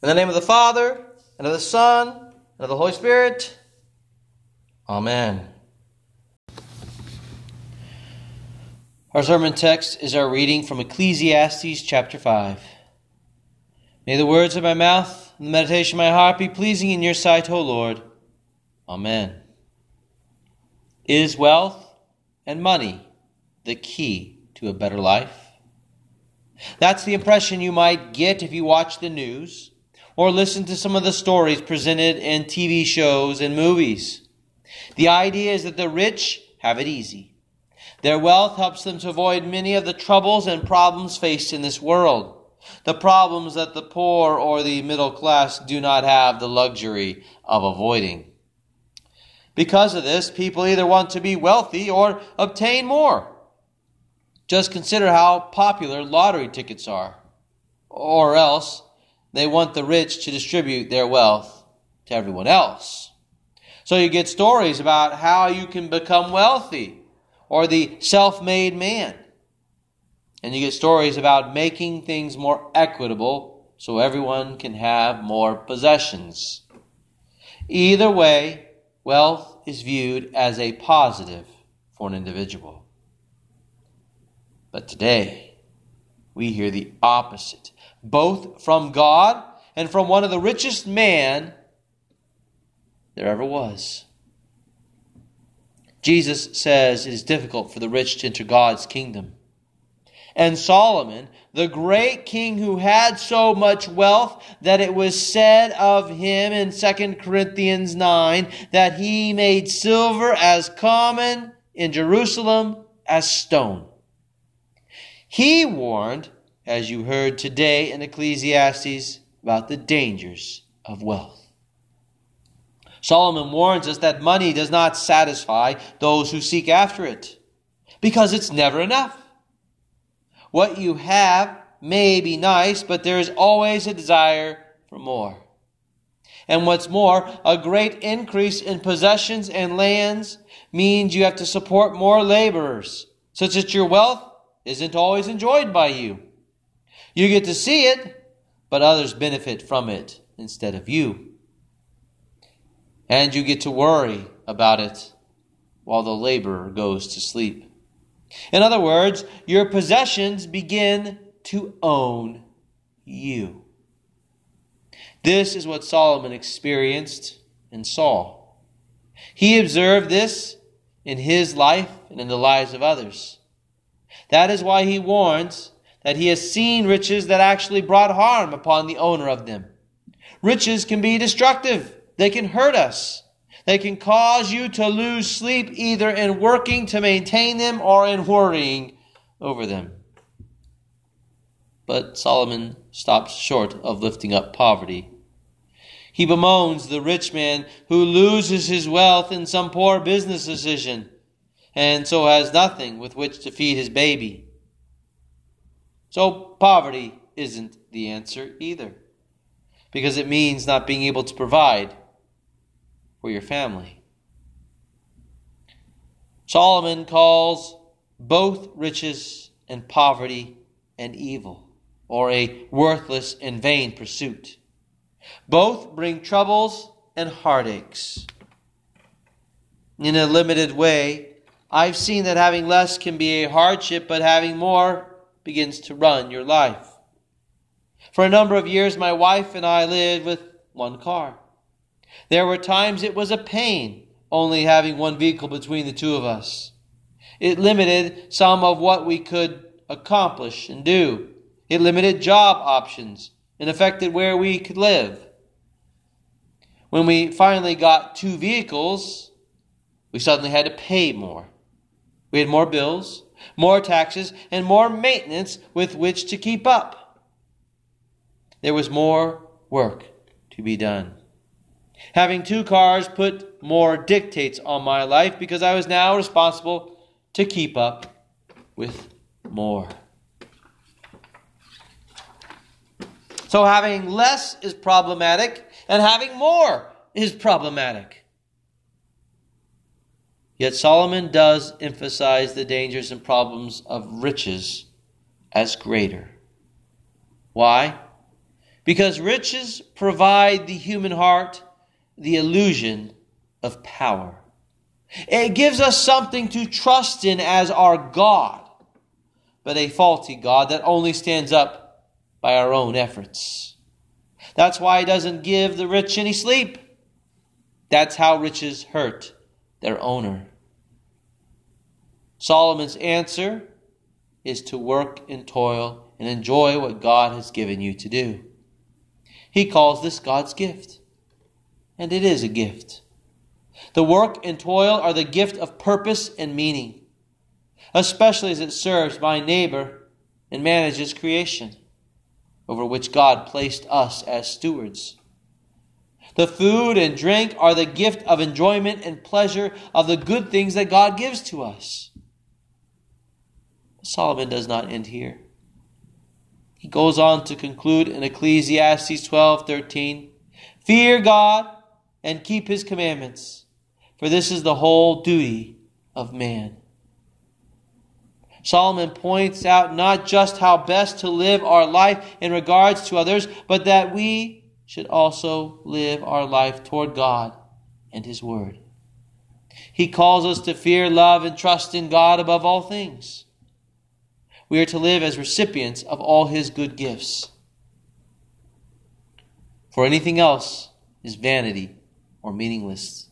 In the name of the Father, and of the Son, and of the Holy Spirit. Amen. Our sermon text is our reading from Ecclesiastes chapter 5. May the words of my mouth and the meditation of my heart be pleasing in your sight, O Lord. Amen. Is wealth and money the key to a better life? That's the impression you might get if you watch the news or listen to some of the stories presented in TV shows and movies. The idea is that the rich have it easy. Their wealth helps them to avoid many of the troubles and problems faced in this world. The problems that the poor or the middle class do not have the luxury of avoiding. Because of this, people either want to be wealthy or obtain more. Just consider how popular lottery tickets are. Or else, they want the rich to distribute their wealth to everyone else. So you get stories about how you can become wealthy or the self made man. And you get stories about making things more equitable so everyone can have more possessions. Either way, wealth is viewed as a positive for an individual. But today, we hear the opposite, both from God and from one of the richest men there ever was. Jesus says it is difficult for the rich to enter God's kingdom. And Solomon, the great king who had so much wealth that it was said of him in 2 Corinthians 9 that he made silver as common in Jerusalem as stone. He warned, as you heard today in Ecclesiastes, about the dangers of wealth. Solomon warns us that money does not satisfy those who seek after it because it's never enough. What you have may be nice, but there is always a desire for more. And what's more, a great increase in possessions and lands means you have to support more laborers, such that your wealth isn't always enjoyed by you. You get to see it, but others benefit from it instead of you. And you get to worry about it while the laborer goes to sleep. In other words, your possessions begin to own you. This is what Solomon experienced and saw. He observed this in his life and in the lives of others. That is why he warns that he has seen riches that actually brought harm upon the owner of them. Riches can be destructive. They can hurt us. They can cause you to lose sleep either in working to maintain them or in worrying over them. But Solomon stops short of lifting up poverty. He bemoans the rich man who loses his wealth in some poor business decision and so has nothing with which to feed his baby. So poverty isn't the answer either, because it means not being able to provide for your family. Solomon calls both riches and poverty an evil, or a worthless and vain pursuit. Both bring troubles and heartaches. In a limited way, I've seen that having less can be a hardship, but having more begins to run your life. For a number of years, my wife and I lived with one car. There were times it was a pain only having one vehicle between the two of us. It limited some of what we could accomplish and do. It limited job options and affected where we could live. When we finally got two vehicles, we suddenly had to pay more. We had more bills, more taxes, and more maintenance with which to keep up. There was more work to be done. Having two cars put more dictates on my life because I was now responsible to keep up with more. So having less is problematic, and having more is problematic. Yet Solomon does emphasize the dangers and problems of riches as greater. Why? Because riches provide the human heart the illusion of power. It gives us something to trust in as our God, but a faulty God that only stands up by our own efforts. That's why He doesn't give the rich any sleep. That's how riches hurt their owner. Solomon's answer is to work and toil and enjoy what God has given you to do. He calls this God's gift, and it is a gift. The work and toil are the gift of purpose and meaning, especially as it serves my neighbor and manages creation, over which God placed us as stewards. The food and drink are the gift of enjoyment and pleasure of the good things that God gives to us. Solomon does not end here. He goes on to conclude in Ecclesiastes 12:13, "Fear God and keep his commandments, for this is the whole duty of man." Solomon points out not just how best to live our life in regards to others, but that we should also live our life toward God and his word. He calls us to fear, love, and trust in God above all things. We are to live as recipients of all his good gifts. For anything else is vanity or meaningless.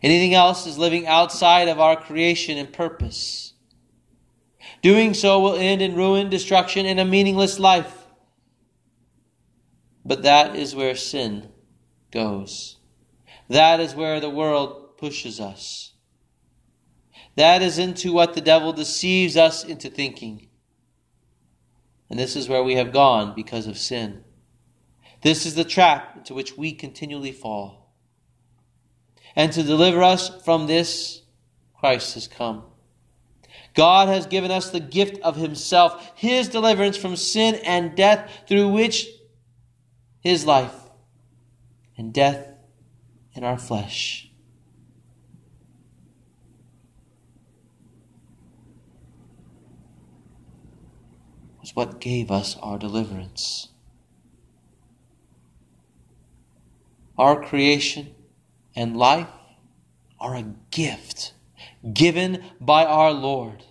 Anything else is living outside of our creation and purpose. Doing so will end in ruin, destruction, and a meaningless life. But that is where sin goes. That is where the world pushes us. That is into what the devil deceives us into thinking. And this is where we have gone because of sin. This is the trap into which we continually fall. And to deliver us from this, Christ has come. God has given us the gift of Himself, His deliverance from sin and death, through which His life and death in our flesh was what gave us our deliverance. Our creation and life are a gift given by our Lord.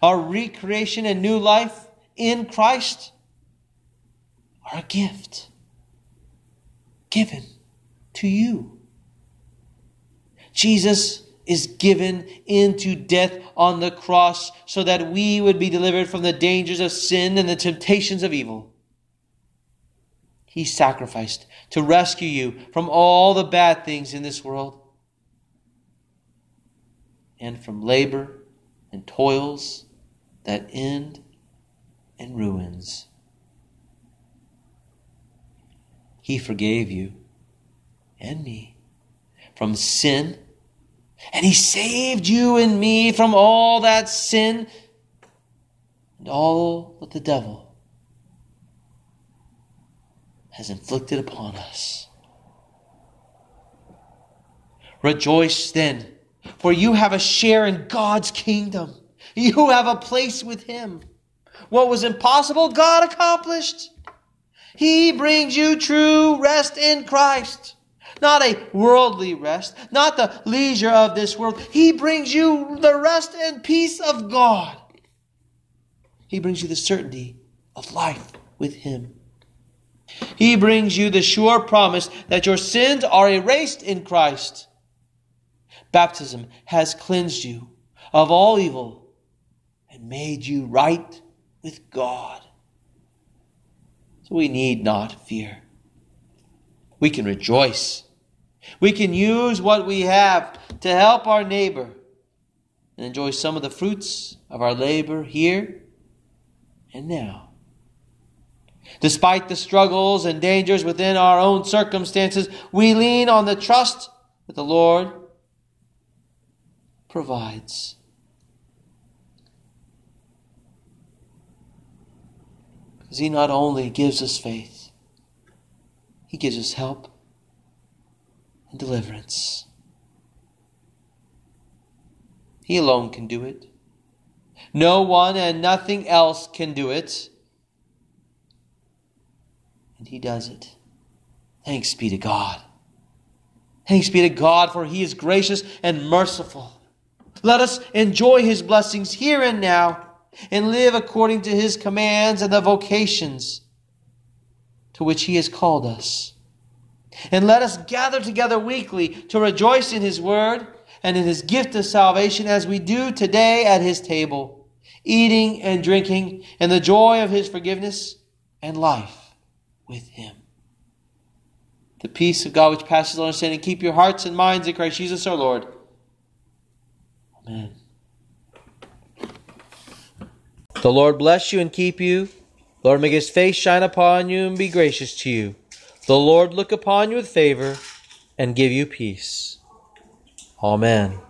Our recreation and new life in Christ are a gift given to you. Jesus is given into death on the cross so that we would be delivered from the dangers of sin and the temptations of evil. He sacrificed to rescue you from all the bad things in this world and from labor and toils that end in ruins. He forgave you and me from sin and he saved you and me from all that sin and all that the devil has inflicted upon us. Rejoice then, for you have a share in God's kingdom. You have a place with Him. What was impossible, God accomplished. He brings you true rest in Christ not a worldly rest, not the leisure of this world. He brings you the rest and peace of God. He brings you the certainty of life with Him. He brings you the sure promise that your sins are erased in Christ. Baptism has cleansed you of all evil and made you right with God. So we need not fear. We can rejoice we can use what we have to help our neighbor and enjoy some of the fruits of our labor here and now. Despite the struggles and dangers within our own circumstances, we lean on the trust that the Lord provides. He not only gives us faith, He gives us help and deliverance. He alone can do it. No one and nothing else can do it. And he does it. Thanks be to God. Thanks be to God, for he is gracious and merciful. Let us enjoy his blessings here and now and live according to his commands and the vocations to which he has called us. And let us gather together weekly to rejoice in his word and in his gift of salvation as we do today at his table, eating and drinking in the joy of his forgiveness and life with him. The peace of God which passes all understanding, keep your hearts and minds in Christ Jesus our Lord. Amen. The Lord bless you and keep you. Lord, make his face shine upon you and be gracious to you. The Lord look upon you with favor and give you peace. Amen.